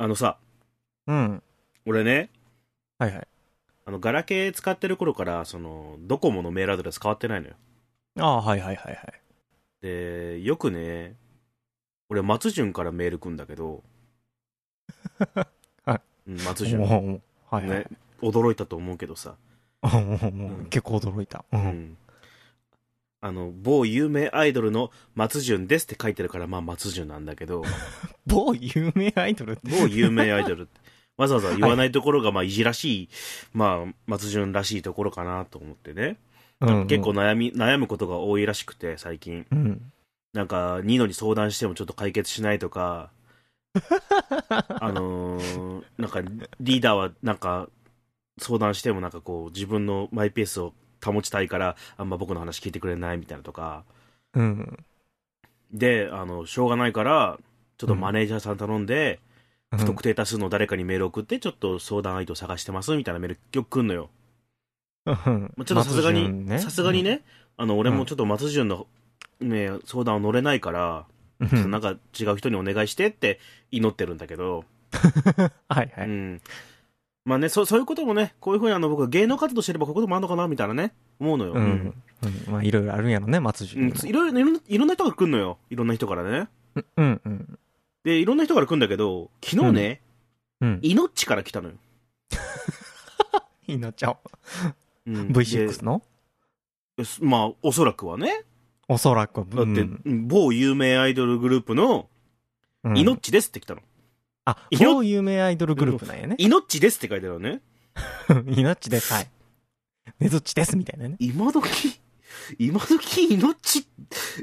あのさ、うん。俺ね、はいはい。あの、ガラケー使ってる頃から、その、ドコモのメールアドレス変わってないのよ。ああ、はいはいはいはい。で、よくね、俺、松潤からメール来んだけど、はいうん松潤。はいはいね。、驚いたと思うけどさ、結構驚いた。う。うんん。あの、某有名アイドルの松潤ですって書いてるから、まあ松潤なんだけど、某有名アイドルって。某有名アイドルって、わざわざ言わないところが、まあいじらしい、まあ松潤らしいところかなと思ってね。うん結構。悩み、悩むことが多いらしくて、最近。うん。なんか、ニーノに相談してもちょっと解決しないとか、あのーなんか、リーダーはなんか、相談してもなんかこう、自分のマイペースを保ちたいから、あんま僕の話聞いてくれないみたいなとか、うん。で、あの、しょうがないから、ちょっとマネージャーさん頼んで、不特定多数の誰かにメール送って、ちょっと相談相手を探してますみたいなメールよく来んのよ。うん。まあちょっとさすがに、さすがに。ね、あの、俺もちょっと松潤の、ね、相談は乗れないから、なんか違う人にお願いしてって祈ってるんだけど、はいはい。うん。まあね、そそういうこともね、こういうふうにあの僕芸能活動してればこういうこともあるのかなみたいなね、思うのよ。うん。うんまあ、いろいろあるんやろね、松うん。潤にも。いろいろ、いろんな、いろんな人が来るのよ。いろんな人からね。うんうん。で、いろんな人から来るんだけど、昨日ね、うん。イノッチから来たのよ。いいなっちゃう。うん、V6 の？でまあ、おそらくはね。おそらく。だって、うん某有名アイドルグループの、うんイノッチですって来たの。あ、イノ某有名アイドルグループなんやね。イノッチですって書いてあるのね。イノッチです。はい。ねずっちです、みたいなね。今時、今時イノッチ、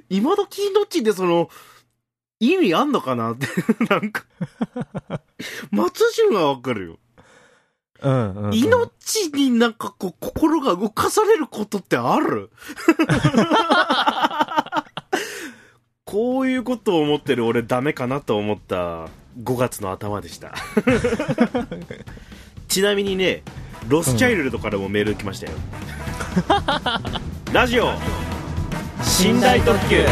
今時イノッチってその、意味あんのかなって、なんか、松潤はわかるよ。うんうんうん。イノッチになんかこう、心が動かされることってある？こういうことを思ってる俺ダメかなと思った5月の頭でした。ちなみにね、ロスチャイルドからもメール来ましたよ。ラジオ寝台特急え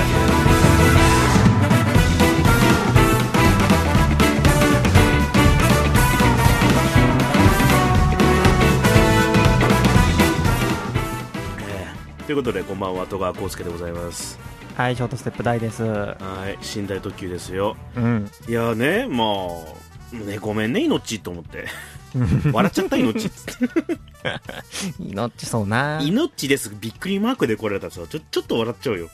ーということでこんばんは戸川浩介でございますはい、ショートステップ大です。はい寝台特急ですよ。うん。いやーねまあねごめんね命と思って。笑っちゃった命。イノッチそうな。命です。びっくりマークで来られたらさちょちょっと笑っちゃうよ。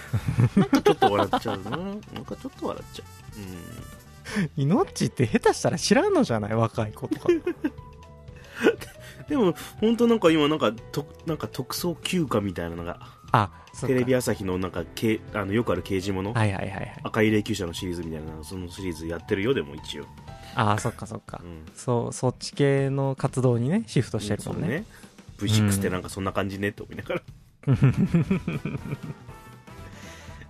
なんかちょっと笑っちゃうな。なんかちょっと笑っちゃう。うん。イノッチって下手したら知らんのじゃない？若い子とか。でも本当なんか今なんかとなんか特捜休暇みたいなのがあ、テレビ朝日のなんかけあのよくある刑事もの、はいはいはいはい。赤い霊柩車のシリーズみたいなそのシリーズやってるよでも一応、あ、そっかそっか。う。ん、そう、そっち系の活動にね、シフトしてるもんね。そう V6 ってなんかそんな感じねって思いながら、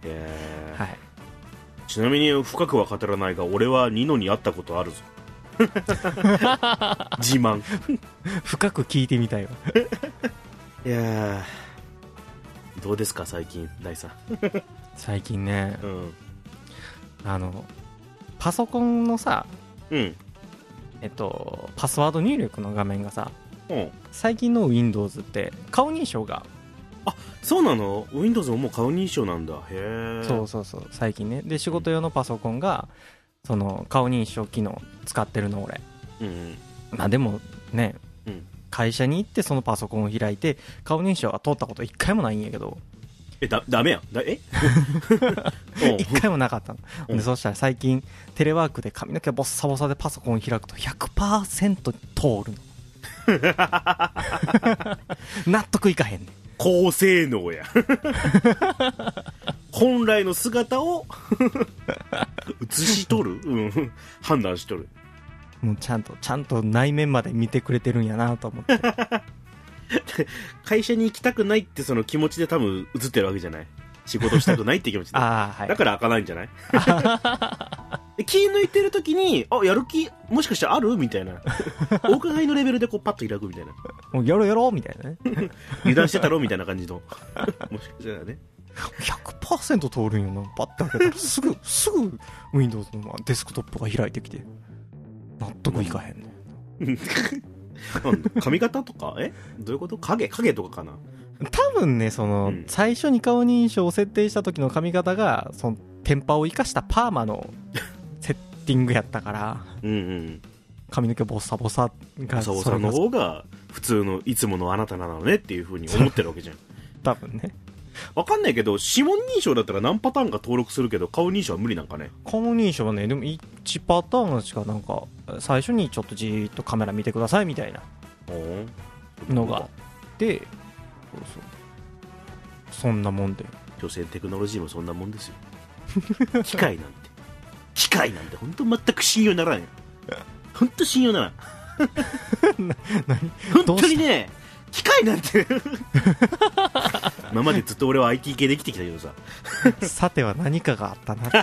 えー。はい。ちなみに深くは語らないが俺はニノに会ったことあるぞ。自慢。深く聞いてみたいわ。いやーどうですか最近大さん？最近ね、うんあの、パソコンのさ、うんえっと、パスワード入力の画面がさ、うん最近の Windows って顔認証が、そうなの ?Windows ももう顔認証なんだ。へえ。そうそうそう、最近ね。で、仕事用のパソコンが、その顔認証機能使ってるの、俺。うんうん。まあでもね、うん会社に行ってそのパソコンを開いて、顔認証が通ったこと一回もないんやけど、え、だ、ダメやん。だえ？一回もなかったの。うんで、そしたら最近、テレワークで髪の毛ボッサボサでパソコンを開くと100%通るの。納得いかへんねん。高性能や。本来の姿を映し取る？うん。判断しとる。もうちゃんと、ちゃんと内面まで見てくれてるんやなと思って。会社に行きたくないってその気持ちで多分映ってるわけじゃない？仕事したくないって気持ちで。ああ、はいだ。から開かないんじゃない？で気抜いてる時に、あ、やる気、もしかしてある？みたいな。お伺いのレベルでこうパッと開くみたいな。もうやろうやろうみたいなね。油断してたろ？みたいな感じの。もしかしたらね。100%通るんよな。パッて開けたらすぐ、すぐ Windows のデスクトップが開いてきて。納得いかへんねなんだ髪型とか？え？どういうこと？影？影とかかな？多分ねその、うん。最初に顔認証を設定した時の髪型がそのテンパを生かしたパーマの セッティングやったからうんうん。髪の毛ボサボサがボサボサの方が普通のいつものあなたなのねっていうふうに思ってるわけじゃん。多分ねわかんないけど指紋認証だったら何パターンか登録するけど顔認証は無理なんかね？顔認証はねでも1パターンしかなんか最初にちょっとじーっとカメラ見てくださいみたいなのが。あってそうそう。そんなもんで。女性テクノロジーもそんなもんですよ。機械なんて。機械なんて本当全く信用ならんよ本当信用ならん 何？本当にね機械なんて。今までずっと俺は IT 系で生きてきたけどさ。さては何かがあったな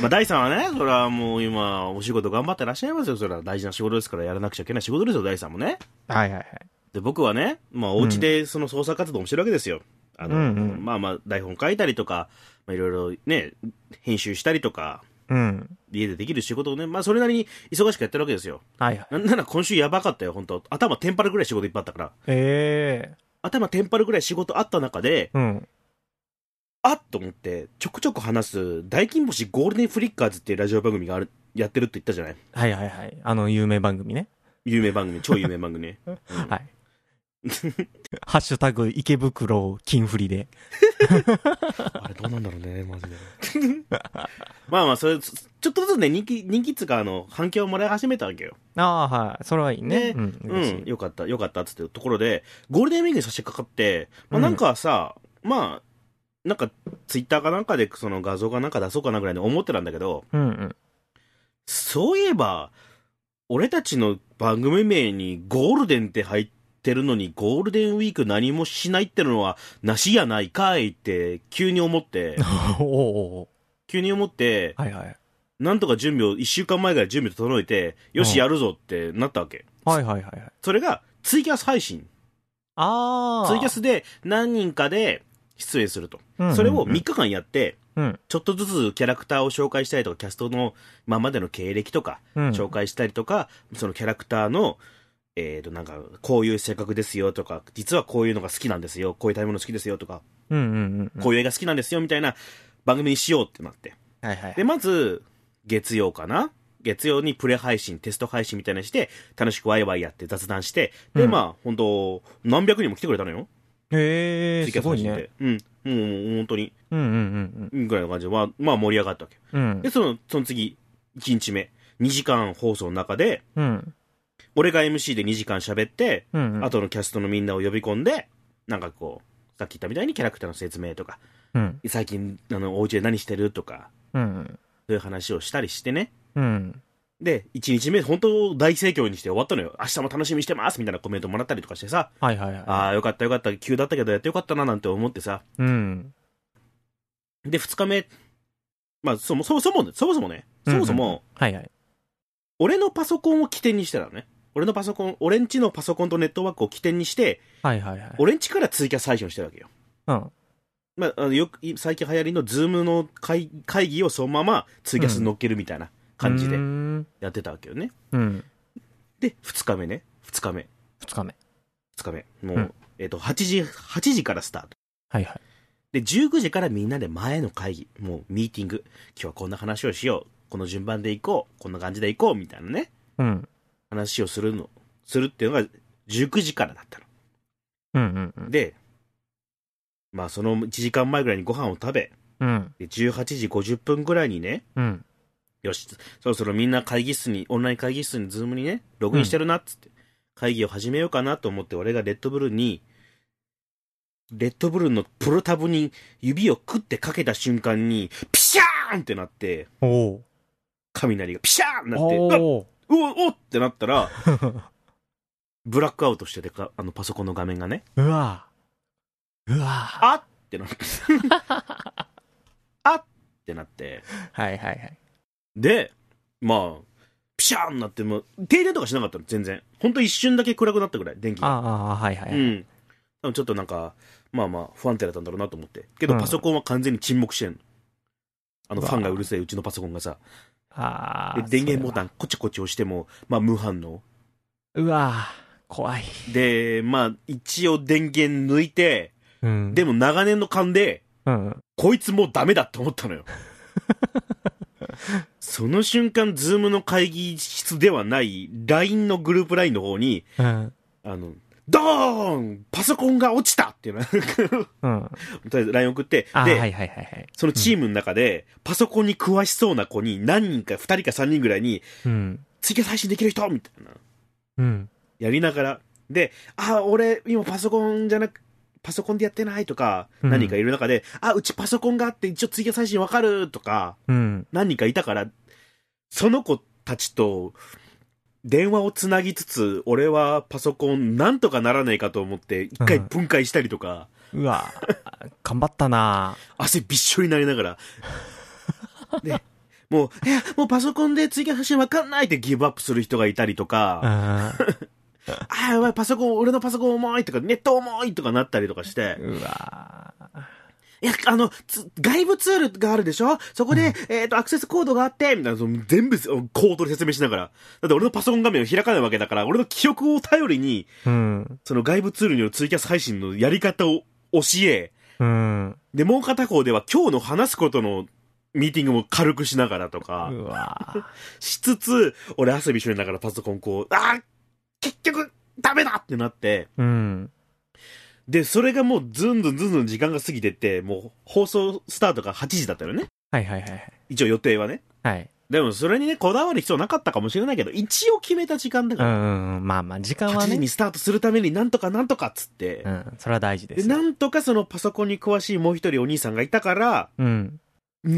まあ大さんはねそれはもう今お仕事頑張ってらっしゃいますよ。それは大事な仕事ですからやらなくちゃいけない仕事ですよ大さんもね。はいはいはい。で僕はね、まあ、お家でその創作活動もしてるわけですよ。あの、うんうん。まあまあ、台本書いたりとか、まあ、いろいろね、編集したりとか、うん。家でできる仕事をね、まあ、それなりに忙しくやってるわけですよ。はいはい。なんなら今週やばかったよ、本当。頭テンパるぐらい仕事いっぱいあったから。ええ。頭テンパるぐらい仕事あった中で、うん。あっと思って、ちょくちょく話す、大金星ゴールデンフリッカーズっていうラジオ番組がある、やってるって言ったじゃない？はいはいはい。あの有名番組ね。有名番組、超有名番組ね。うん。はい。ハッシュタグ池袋金振りであれどうなんだろうね、マジで。まあまあ、それ、ちょっとずつね、人気、人気っつうか、あの、反響をもらい始めたわけよ。ああはい。それはいいね。ね。うんうん、よかった、よかったっつってところで、ゴールデンウィークに差し掛かって、まあなんかさ、まあ、なんか、ツイッターかなんかでその画像かなんか出そうかなぐらいに思ってたんだけど、うんうん。そういえば、俺たちの番組名にゴールデンって入ってるのに、ゴールデンウィーク何もしないってのは、なしやないかいって、急に思って、急に思って、はいはい。なんとか準備を、一週間前ぐらい準備整えて、よし、うん。やるぞってなったわけ。はいはいはいはい。それが、ツイキャス配信。ああツイキャスで何人かで出演すると。うんうんうん。それを3日間やって、うん。ちょっとずつキャラクターを紹介したりとか、キャストの今までの経歴とか、うん。紹介したりとか、そのキャラクターの、えっ、と、なんか、こういう性格ですよとか、実はこういうのが好きなんですよ、こういう食べ物好きですよとか、うんうんうんうんこういう映画好きなんですよみたいな番組にしようってなって。はいはいで、まず、月曜かな？月曜にプレ配信、テスト配信みたいなのして、楽しくワイワイやって雑談して、で、うんまあ、本当何百人も来てくれたのよ。へえツイキャすごいね。うん。もう、本当に、うんうんうんぐらいの感じで、まあ、まあ盛り上がったわけ。うんうんで、その、その次、1日目、2時間放送の中で、うん俺が MC で2時間喋って、うんうん。後のキャストのみんなを呼び込んで、なんかこう、さっき言ったみたいにキャラクターの説明とか、うん。最近、あの、お家で何してるとか、うんそういう話をしたりしてね。うん。で、1日目、本当大盛況にして終わったのよ。明日も楽しみにしてますみたいなコメントもらったりとかしてさ、はいはいはい。ああ、よかったよかった、急だったけどやってよかったななんて思ってさ。うん。で、2日目、まあ、そもそもそもね、そもそもね、そもそも、はいはい。俺のパソコンを起点にしてたのね。俺のパソコン、俺んちのパソコンとネットワークを起点にして、はいはいはい俺んちからツイキャス配信をしてるわけよ。うんまあ、あのよく、最近流行りのズームの会会議をそのままツイキャスに乗っけるみたいな感じでうんやってたわけよね。うんで、2日目ね。2日目。2日目2日目。もう、うんえっ、と、8時、8時からスタート。はいはいで、19時からみんなで前の会議、もうミーティング。今日はこんな話をしよう。この順番で行こう。こんな感じで行こう。みたいなね。うん話をするの、するっていうのが19時からだったの。うんうんうん。で、まあその1時間前ぐらいにご飯を食べ、うん。で18時50分ぐらいにね、うん。よし、そろそろみんな会議室に、オンライン会議室にズームにね、ログインしてるなっつって、会議を始めようかなと思って俺がレッドブルに、レッドブルのプロタブに指をクッてかけた瞬間に、ピシャーンってなって、おお雷がピシャーンなって、おおってなったら、ブラックアウトしててか、あのパソコンの画面がね、うわうわあっってなって、あっってなって、はいはいはいで、まあ、ピシャーンなって、もう、停電とかしなかったの、全然。ほんと一瞬だけ暗くなったぐらい、電気が。ああはいはいはいうん。多分ちょっとなんか、まあまあ、不安定だったんだろうなと思って。けど、うんパソコンは完全に沈黙してんの。あの、うわファンがうるせえ、うちのパソコンがさ、あ電源ボタン。ンコチコチ押しても、まあ無反応。うわ怖い。で、まあ一応電源抜いて、うん。でも長年の勘で、うん。こいつもうダメだって思ったのよ。その瞬間、ズームの会議室ではない LINE のグループ LINE の方に、うん。あの、ドーンパソコンが落ちたっていうのとりうん。あえず LINE 送って、で、はいはいはいはい。そのチームの中で、パソコンに詳しそうな子に何人か、2人か3人ぐらいに、うん。ツイキャス配信できる人みたいな。うん。やりながら。で、あ、俺、今パソコンじゃなく、パソコンでやってないとか、うん何人かいる中で、あ、うちパソコンがあって一応ツイキャス配信わかるとか、うん。何人かいたから、その子たちと、電話をつなぎつつ、俺はパソコンなんとかならないかと思って、一回分解したりとか、うわ頑張ったな。汗びっしょりになりながら。で、もう、いや、もうパソコンでツイキャス配信わかんないってギブアップする人がいたりとか、ああやばい、パソコン、俺のパソコン重いとか、ネット重いとかなったりとかして、うわいや、あの、つ外部ツールがあるでしょ？そこで、えっ、と、アクセスコードがあって、みたいな、全部コードで説明しながら。だって俺のパソコン画面を開かないわけだから、俺の記憶を頼りに、うん。その外部ツールによるツイキャス配信のやり方を教え、うん。で、もう片方では今日の話すことのミーティングも軽くしながらとか、うわしつつ、俺汗びっしながらパソコンこう、あー結局、ダメだってなって、うん。で、それがもうずんずんずんずん時間が過ぎてって、もう放送スタートが8時だったよね。はいはいはいはい。一応予定はね。はい。でもそれにね、こだわる必要なかったかもしれないけど、一応決めた時間だうから、んうん。まあまあ、時間8はね。時にスタートするためになんとかなんとかっつってう、ん。それは大事で。ですなんとかそのパソコンに詳しいもう一人お兄さんがいたから、うん。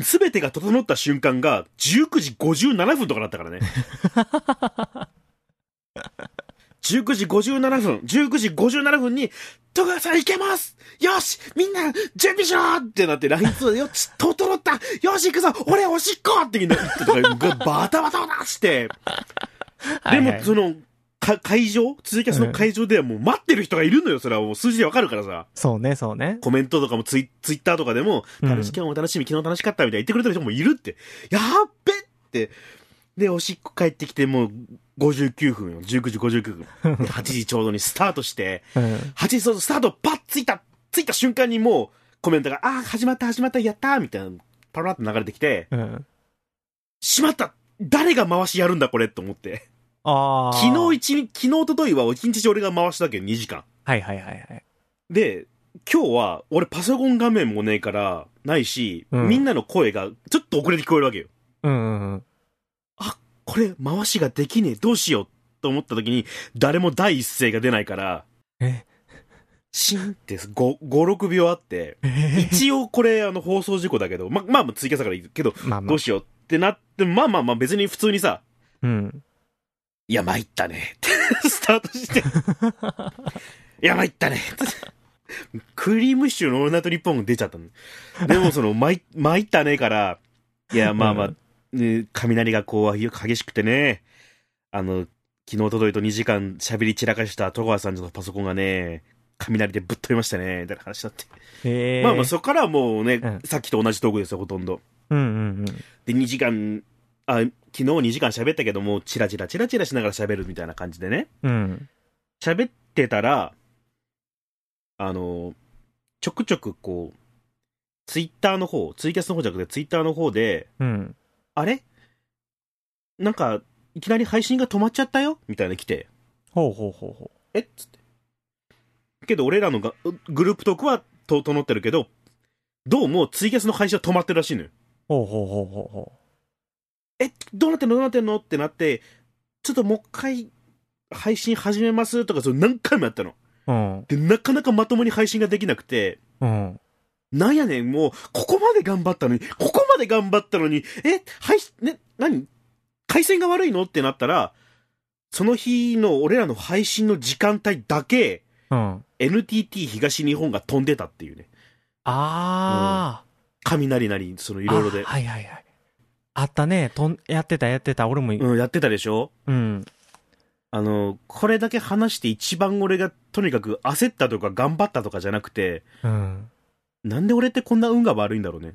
すべてが整った瞬間が19時57分とかだったからね。19時57分、19時57分に、戸川さん行けます！よし！みんな準備しろ！ってなって LINE 通でよし整った！よし行くぞ！俺おしっこ！って言ってとか、バタバタバタして、でも、その、か会場？続きはその会場ではもう待ってる人がいるのよ。それは。もう数字でわかるからさ。そうね、そうね。コメントとかもツイツイッターとかでも、うん。楽し、今日も楽しみ、昨日楽しかったみたいな言ってくれてる人もいるって。やっべって。で、おしっこ帰ってきてもう59分よ。19時59分。で 8時ちょうどにスタートして、うん。8時そうスタートパッついたついた瞬間にもうコメントが、ああ、始まった始まった、やったーみたいな、パラッと流れてきて、うん。しまった誰が回しやるんだこれと思って。ああ。昨日一日、昨日、おとといは一日中俺が回したけど2時間。はいはいはいはい。で、今日は俺パソコン画面もねえから、ないし、うんみんなの声がちょっと遅れて聞こえるわけよ。うんうんうん。これ回しができねえ、どうしようと思った時に、誰も第一声が出ないから、え？シンって5、5、6秒あって、え？一応これあの放送事故だけど、ま、まあまあ追加さからいいけど、まあまあどう。しようってなって、まあまあまあ別に普通にさ、うん。いや参ったね スタートして、いや参ったねクリームシチューのオールナイトニッポンが出ちゃったの。でもその、参参ったねから、いやまあまあ、ね、雷がこう激しくてね、あの、昨日届いと2時間喋り散らかした戸川さんのパソコンがね、雷でぶっ飛びましたね、みたいな話になって。まあまあそこからはもうね、うんさっきと同じトークですよ、ほとんど。うんうんうん。で、2時間、あ、昨日2時間喋ったけども、チラチラチラチラしながら喋るみたいな感じでね。うん。喋ってたら、あの、ちょくちょくこう、ツイッターの方、ツイキャスの方じゃなくてツイッターの方で、うん。あれ？なんか、いきなり配信が止まっちゃったよ？みたいなの来て、ほうほうほうほえ？っつって。けど俺らのがグループトークはと整ってるけど、どうもツイキャスの配信は止まってるらしいのよ。う。ほうほうほうほうほえ、どうなってんの？どうなってんの？ってなって、ちょっともう一回配信始めますとか、それ何回もやったの。う。うん。で、なかなかまともに配信ができなくて、うん。なんやねん、もう、ここまで頑張ったのに、ここまで頑張ったのに、え、配信、ね、何？回線が悪いの？ってなったら、その日の俺らの配信の時間帯だけ、うん。NTT 東日本が飛んでたっていうね。あ雷なり、そのいあ。ろいろであ。はいはいはい。あったね。とん、やってたやってた。俺も、うん、やってたでしょ？うん。あの、これだけ話して一番俺がとにかく焦ったとか頑張ったとかじゃなくて、うん。なんで俺ってこんな運が悪いんだろうね。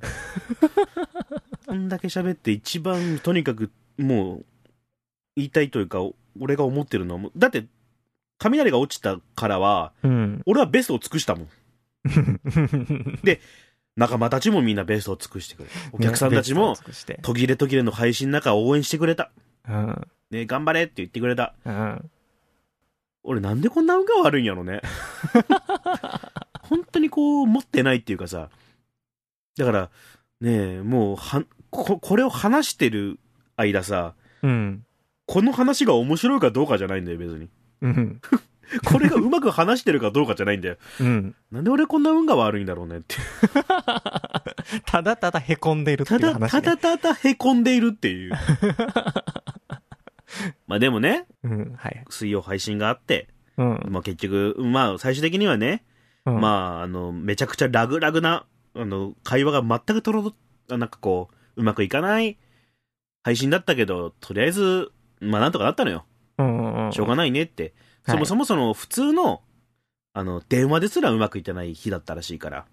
んだけ喋って一番とにかくもう言いたいというか俺が思ってるのはもうだって雷が落ちたからはうん。俺はベストを尽くしたもん 仲間たちもみんなベストを尽くしてくれお客さんたちも。途切れ途切れの配信の中応援してくれたうん。ね頑張れって言ってくれたうん。俺なんでこんな運が悪いんやろね 本当にこう持ってないっていうかさだからねえもうはここれを話してる間さうん。この話が面白いかどうかじゃないんだよ別にうん。これがうまく話してるかどうかじゃないんだようん。なんで俺こんな運が悪いんだろうねってただただ凹んでいるっていただう話、ね。ただただへこんでいるっていう まあでもねうん。はい。水曜配信があって、うん。まあ、結局まあ最終的にはねうん、まあ、あの、めちゃくちゃラグラグな、あの、会話が全くとろど、なんかこう、うまくいかない配信だったけど、とりあえず、まあなんとかなったのよ。うんうんうん。しょうがないねって。はいそもそもその普通の、あの、電話ですらうまくいってない日だったらしいから、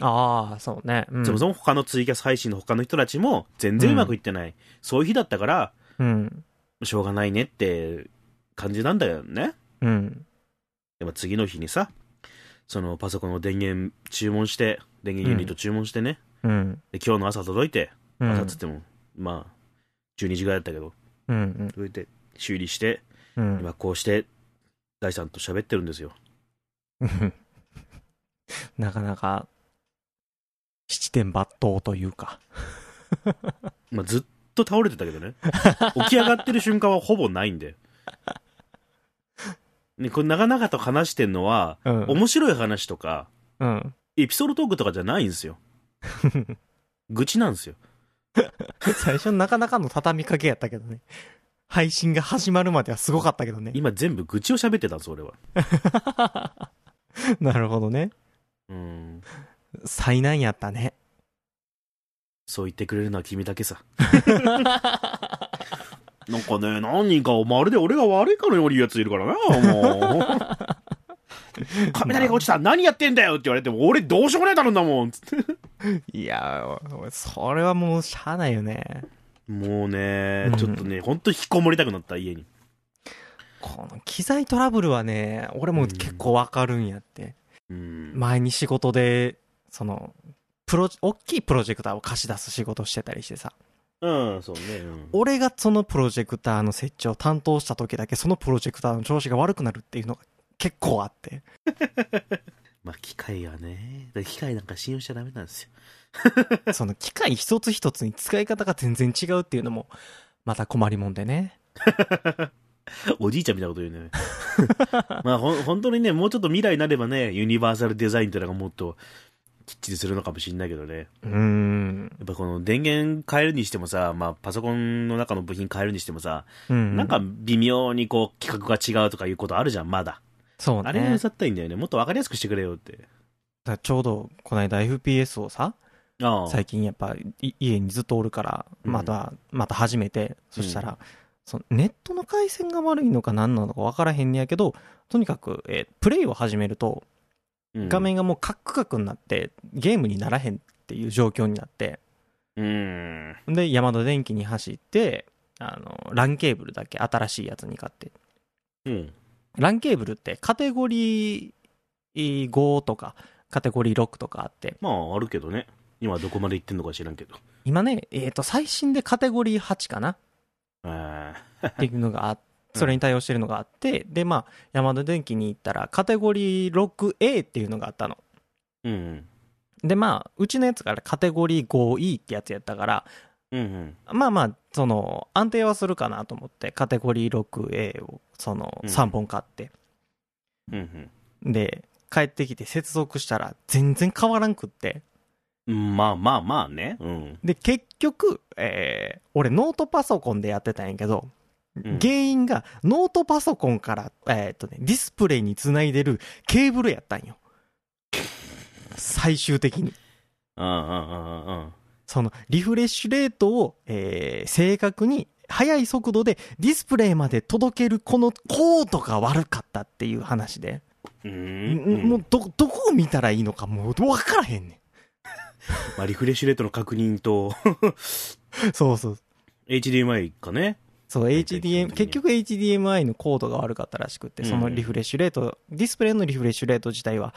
ああ、そうね。うん、そもそも他のツイキャス配信の他の人たちも全然うまくいってない。そういう日だったから、うん。しょうがないねって感じなんだよね。うん。でも次の日にさ、そのパソコンの電源注文して、電源ユニット注文してね、うん。で今日の朝届いて、うん。朝っつっても、まあ、12時ぐらいだったけど、うん。届いて、修理して、うん。今こうして、大さんと喋ってるんですよ。うん。なかなか、七点抜刀というか。まあ、ずっと倒れてたけどね。起き上がってる瞬間はほぼないんで。ね、これ長々と話してんのは、うん。面白い話とか、うん。エピソードトークとかじゃないんですよ。愚痴なんですよ。最初なかなかの畳みかけやったけどね。配信が始まるまではすごかったけどね。今全部愚痴を喋ってたんです、俺は。なるほどね。うん。災難やったね。そう言ってくれるのは君だけさ。なんかね、何人かまるで俺が悪いかのように言うやついるからな、もう。雷が落ちた何やってんだよって言われても、俺どうしようもないだろんだもんつっていやー、それはもうしゃあないよね。もうねうん、ちょっとね、ほんと引きこもりたくなった、家に。この機材トラブルはね、俺も結構わかるんやって。うん。前に仕事で、その、プロ、大きいプロジェクターを貸し出す仕事してたりしてさ。うん、そうね。うん俺がそのプロジェクターの設置を担当した時だけそのプロジェクターの調子が悪くなるっていうのが結構あって。まあ、機械はね、だから機械なんか信用しちゃダメなんですよ。その機械一つ一つに使い方が全然違うっていうのも、また困りもんでね。おじいちゃんみたいなこと言うね。まあ、ほん、本当にね、もうちょっと未来になればね、ユニバーサルデザインというのがもっときっちりするのかもしれないけどね。うーん。やっぱこの電源変えるにしてもさ、まあ、パソコンの中の部品変えるにしてもさ、うん。なんか微妙にこう、規格が違うとかいうことあるじゃん、まだ。そうね。あれがうざったいんだよね。もっとわかりやすくしてくれよって。だちょうど、この間 FPS をさ、ああ。最近やっぱい家にずっとおるから、うんまた、また始めて、そしたら、そのネットの回線が悪いのか何なのか分からへんねやけど、とにかく、えープレイを始めると、うん画面がもうカックカクになって、ゲームにならへんっていう状況になって、うん。で、ヤマダ電機に走って、あの、ランケーブルだけ新しいやつに買って。うん。ランケーブルってカテゴリー5とか、カテゴリー6とかあって、まあ、あるけどね。今どこまで行ってんのか知らんけど。今ね、えっ、と、最新でカテゴリー8かなあ っていうのがあっそれに対応してるのがあって、で、まあ、山田電機に行ったら、カテゴリー 6A っていうのがあったの。うん。で、まあ、うちのやつがカテゴリー 5E ってやつやったから、うんうん。まあまあ、その、安定はするかなと思って、カテゴリー 6A を、その、うん3本買って、うんで、帰ってきて接続したら、全然変わらんくって、うん。まあまあまあね。うん。で、結局、えー、俺ノートパソコンでやってたんやけど、うん原因がノートパソコンから、えーっとね、ディスプレイにつないでるケーブルやったんよ。最終的に。うんうんうんうん。そのリフレッシュレートを、えー正確に速い速度でディスプレイまで届けるこのコードが悪かったっていう話で、うんん。もうど、どこを見たらいいのかもう分からへんね まあ、リフレッシュレートの確認と、そうそう。HDMI かね。そう、HDM、結局 HDMI のコードが悪かったらしくて、そのリフレッシュレート、ディスプレイのリフレッシュレート自体は、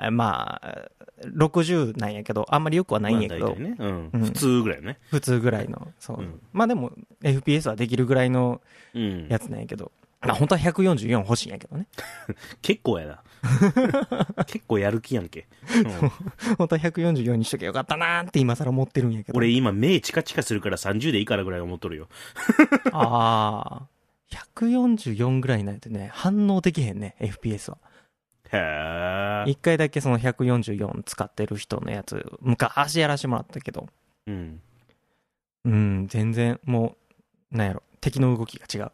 えまあ、60なんやけど、あんまり良くはないんやけどね。うん。うん普通ぐらいね。普通ぐらいの、そう。うんまあでも、FPS はできるぐらいのうん。やつなんやけど、まあ本当は144欲しいんやけどね。結構やな。結構やる気やんけ。う ん本当は144にしときゃよかったなーって今更思ってるんやけど。俺今目チカチカするから30でいいからぐらい思っとるよ。ああ、144ぐらいになるとね、反応できへんね、FPS は。へえ。一回だけその144使ってる人のやつ、昔やらしてもらったけど、うん。うん、全然もう、なんやろ、敵の動きが違う。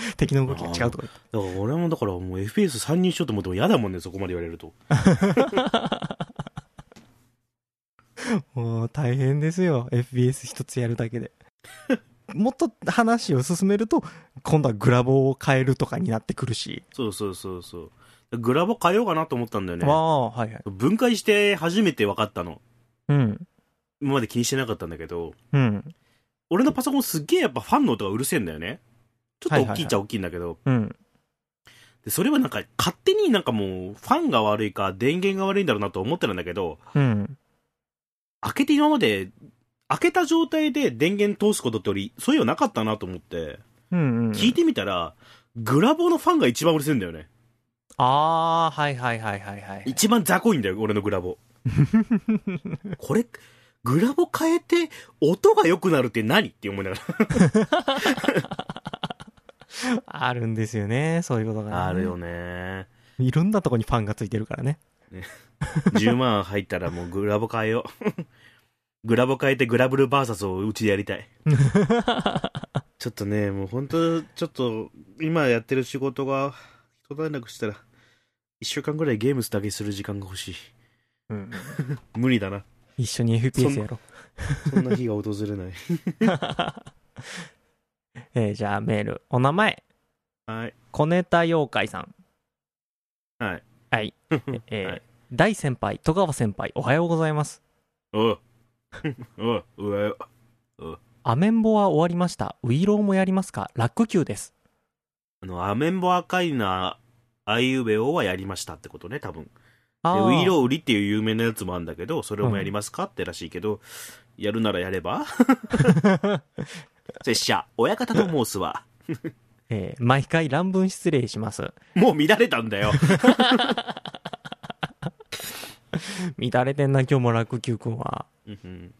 敵の動きが違うとか。だから俺もだからもう FPS 参入しようと思っても嫌だもんね、そこまで言われると。もう大変ですよ、FPS 一つやるだけで。もっと話を進めると、今度はグラボを変えるとかになってくるし。そうそうそうそう。グラボ変えようかなと思ったんだよねあ。あ、はいはい。分解して初めて分かったの。うん。今まで気にしてなかったんだけど、うん。俺のパソコンすっげえやっぱファンの音がうるせえんだよね。ちょっと大きいっちゃ大きいんだけど、うん。でそれはなんか勝手になんかもうファンが悪いか電源が悪いんだろうなと思ってるんだけど、うん。開けて今まで、開けた状態で電源通すことって俺、そういうのなかったなと思って、うん、うん。聞いてみたら、グラボのファンが一番うるせえんだよね。ああ、はいはいはいはいはい。一番雑魚いんだよ、俺のグラボ。これ、グラボ変えて、音が良くなるって何って思いながあるんですよね、そういうことが、ら。あるよ。ね。いろんなとこにファンがついてるからね。10万入ったらもうグラボ変えよう。グラボ変えてグラブルバーサスをうちでやりたい。ちょっとね、もう本当ちょっと、今やってる仕事が、一段落したら、一週間ぐらいゲームだけする時間が欲しい。うん。無理だな。一緒に FPS やろそんな日が訪れない。う。えーじゃあメール。お名前、はい。小ネタ妖怪さん。はい。はい。えーはい大先輩、戸川先輩、おはようございます。おう。おう、うわよ。アメンボは終わりました。ウイローもやりますか？ラック級です。あの、アメンボ赤いな、あいうべおはやりましたってことね、多分。であーウイロウリっていう有名なやつもあるんだけど、それもやりますか、ってらしいけど、やるならやれば？拙者、親方と申すわ。えー毎回乱文失礼します。もう乱れたんだよ。乱れてんな、今日もラック級くんは。うん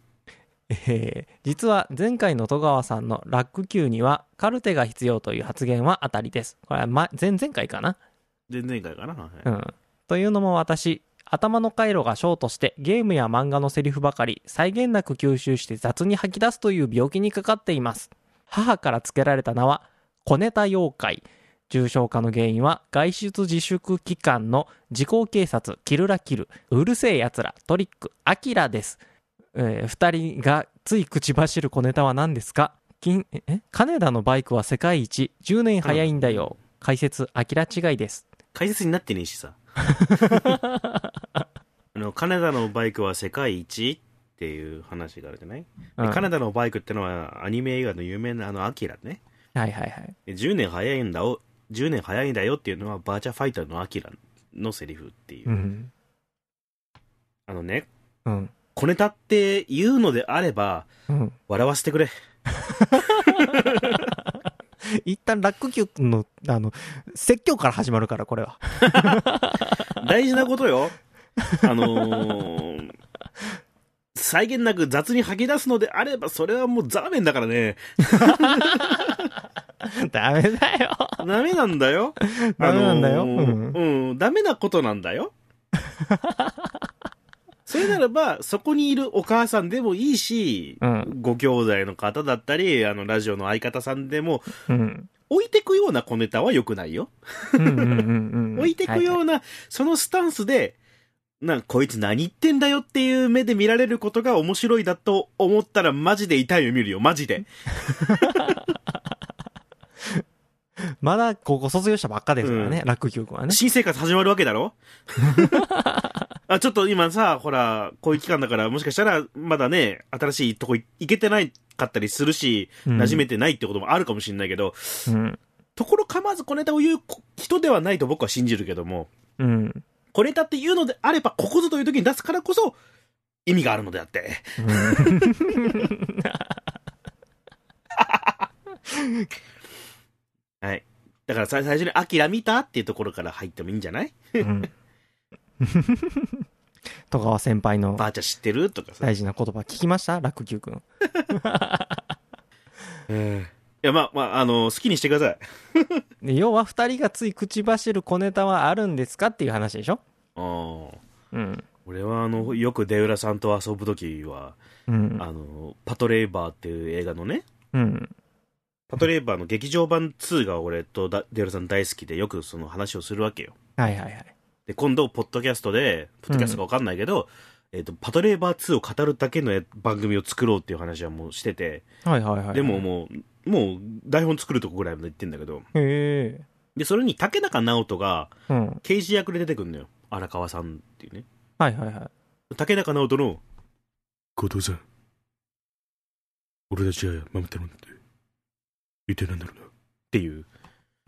えー実は前回の戸川さんのラック級にはカルテが必要という発言は当たりです。これは、ま、前々回かな？前々回かな？はいうん。というのも私、頭の回路がショートしてゲームや漫画のセリフばかり際限なく吸収して雑に吐き出すという病気にかかっています。母から付けられた名は小ネタ妖怪。重症化の原因は外出自粛期間の時効警察、キルラキル、うるせえ奴ら、トリック、アキラです。えー二人がつい口走る小ネタは何ですか？金え？え金田のバイクは世界一、10年早いんだよ。解説、アキラ違いです。解説になってねえしさ。あの、金田のバイクは世界一っていう話があるじゃない、でうん金田のバイクってのはアニメ映画の有名なあのアキラね。はいはいはい。で10年早いんだよ、10年早いんだよっていうのはバーチャファイターのアキラのセリフっていう。うん。あのね、うん。小ネタって言うのであれば、うん。笑わせてくれ。一旦ラック級の、あの、説教から始まるから、これは。大事なことよ。あのー、際限なく雑に吐き出すのであれば、それはもうザーメンだからね。ダメだよ。ダメなんだよ。ダメなんだよあのーうん、ダメなことなんだよ。それならば、そこにいるお母さんでもいいし、うん。ご兄弟の方だったり、あの、ラジオの相方さんでも、うん。置いてくような小ネタは良くないよ。置いてくような、そのスタンスで、なんこいつ何言ってんだよっていう目で見られることが面白いだと思ったらマジで痛い目見るよ、マジで。まだ高校卒業したばっかですからね、ラック級君はね。新生活始まるわけだろ？あ、ちょっと今さ、ほら、こういう期間だから、もしかしたら、まだね、新しいとこい行けてないかったりするし、うん馴染めてないってこともあるかもしれないけど、うん。ところ構わず小ネタを言う人ではないと僕は信じるけども、うん。小ネタっていうのであれば、ここぞという時に出すからこそ、意味があるのであって。はい。だからさ最初に、アキラ見たっていうところから入ってもいいんじゃない？うん。戸川先輩のばあちゃん知ってる？とかさ。大事な言葉聞きました？ラック Q 君。いや、まあ、まあ、あの、好きにしてください。で 要は二人がつい口走る小ネタはあるんですかっていう話でしょ？ああ。うん。俺は、あの、よく出浦さんと遊ぶときは、うん。あの、パトレーバーっていう映画のね、うん。パトレーバーの劇場版2が俺とだ出浦さん大好きで、よくその話をするわけよ。はいはいはい。で、今度、ポッドキャストで、ポッドキャストかわかんないけど、えっ、と、パトレーバー2を語るだけのや番組を作ろうっていう話はもうしてて、はいはいはい。でももう、もう台本作るとこぐらいまで言ってんだけど、へえ。で、それに竹中直人がうん。刑事役で出てくるのよ。荒川さんっていうね。はいはいはい。竹中直人の、後藤さん、俺たちは守ってるんだって、言ってなんだろうな。っていう、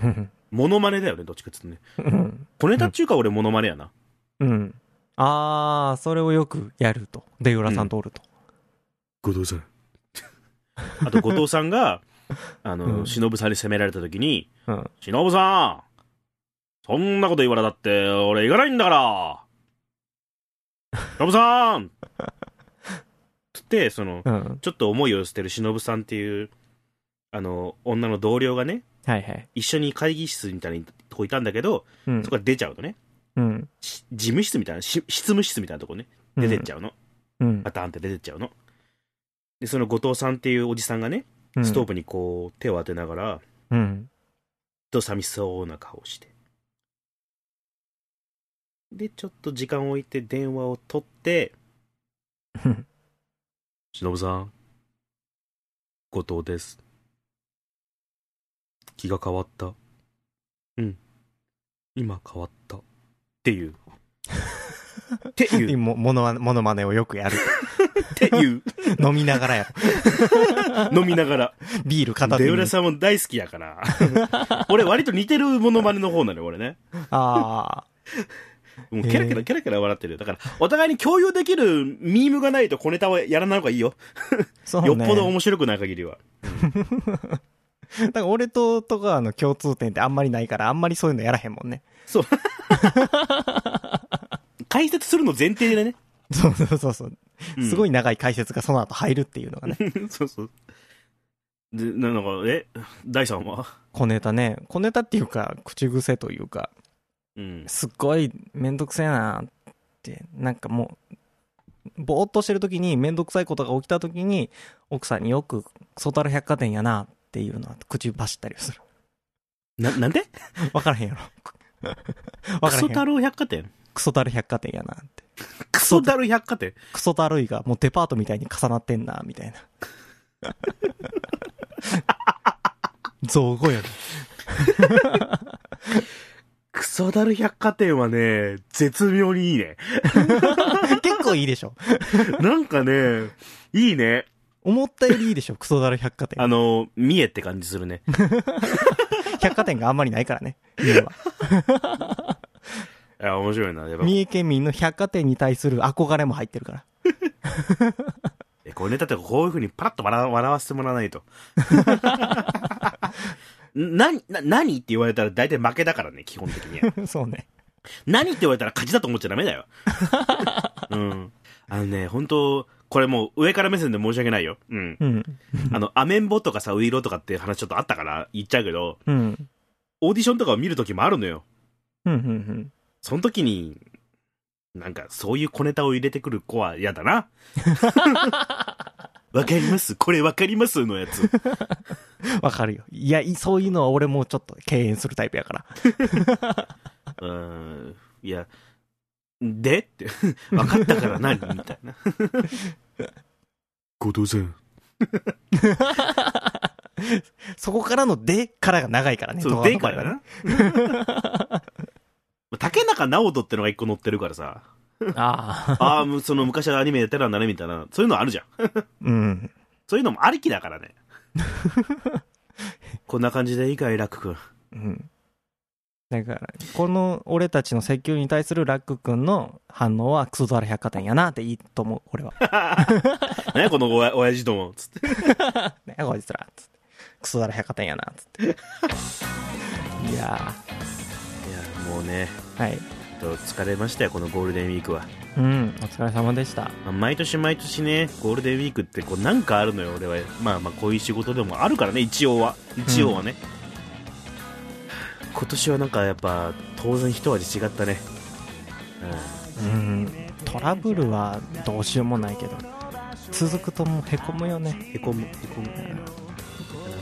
う んモノマネだよね、どっちかっつうとね。うん。小ネタっちゅうか俺モノマネやな。うん。あー、それをよくやると。出浦さんとおると。後藤さん。あと後藤さんが、あの、うん忍さんに責められた時に、うん。忍さんそんなこと言われたって、俺行かないんだから 忍さんつって、その、うん。ちょっと思いを捨てる忍さんっていう、あの、女の同僚がね、はいはい。一緒に会議室みたいなとこいたんだけど、うんそ。こから出ちゃうとね、うん。し事務室みたいな、し執務室みたいなとこね、出てっちゃうの。うん。パターンって出てっちゃうの。で、その後藤さんっていうおじさんがね、うん。ストーブにこう、手を当てながら、うん。と寂しそうな顔をして。で、ちょっと時間を置いて電話を取って、うん忍さん、後藤です。気が変わった。うん。今変わった。っていう。っていう。も、もの、ものまねをよくやる。っていう。飲みながらや 飲みながら。ろ。ビール片手に。出浦さんも大好きやから。俺割と似てるモノマネの方なのよ、俺ね。あもうキャラキャへーラキャラキャラ笑ってるよ。だから、お互いに共有できるミームがないと小ネタはやらない方がいいよ。ー。そうね。よっぽど面白くない限りは。だから俺ととかの共通点ってあんまりないから、あんまりそういうのやらへんもんね。解説するの前提でね。そうそうそうそう。うんすごい長い解説がその後入るっていうのがね。そうそう。で、ななんか、え、第3は？小ネタね。小ネタっていうか、口癖というか、うん。すっごいめんどくせえなって、なんかもう、ぼーっとしてる時にめんどくさいことが起きた時に、奥さんによく、クソタル百貨店やなっていうのは口走ったりする。な、なんで？わからへんやろ。わクからへんやろ。ソ太郎百貨店？クソタル百貨店やなって。クソ太郎百貨店？クソタルイがもうデパートみたいに重なってんな、みたいな。造語やね。クソダル百貨店はね、絶妙にいいね。結構いいでしょ。なんかね、いいね。思ったよりいいでしょ、クソダル百貨店あ。の、三重って感じするね。百貨店があんまりないからね。家は。いや、面白いな。やっぱ、三重県民の百貨店に対する憧れも入ってるから。えこういうネタってこういう風にパラッと笑笑わせてもらわないと。な、な、何って言われたら大体負けだからね、基本的には。そうね。何って言われたら勝ちだと思っちゃダメだよ。うん。あのね、本当これもう上から目線で申し訳ないよ。うん。うん。あの、アメンボとかさ、ウイロとかって話ちょっとあったから言っちゃうけど、うん。オーディションとかを見るときもあるのよ。うん、うん、うん。その時に、なんか、そういう小ネタを入れてくる子は嫌だな。わかります？これわかります？のやつ。わかるよ。いや、いそういうのは俺もちょっと敬遠するタイプやから。うーん。いや、で？って、分かったから何？みたいな。後藤さん。そこからのでからが長いからね。そう、でからねな。竹中直人ってのが一個乗ってるからさ。ああ。ああ、その昔のアニメやってたんだね、みたいな。そういうのあるじゃん。うん。そういうのもありきだからね。こんな感じでいいかい、ラック君。うん。だから、この俺たちの説教に対するラック君の反応はクソドラ百貨店やなっていいと思う、俺は。ねこのおや親父ども。つって。ねこいつら、つって。クソドラ百貨店やな、つって。いやいや、もうね、ー、はい。と疲れましたよ、このゴールデンウィークは。うん、お疲れ様でした。まあ毎年毎年ね、ゴールデンウィークってこうなんかあるのよ、俺は。まあまあこういう仕事でもあるからね、一応は。一応はね。今年はなんかやっぱ当然一味違ったね。うん、トラブルはどうしようもないけど、続くともうへこむよね。うん。へこむ、へこむ。だか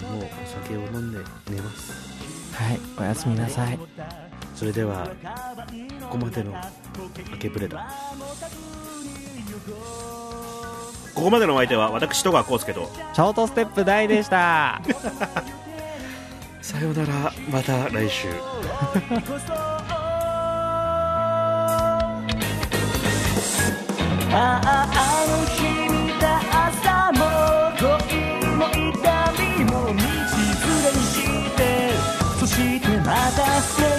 らもうお酒を飲んで寝ます。はい、おやすみなさい。それでは、ここまでの明けぶれだ。ここまでのお相手は私、戸川浩介と、ショートステップ大でした。さようなら、また来週。あああの日見た朝も恋も痛みも道連れにしてそしてまたね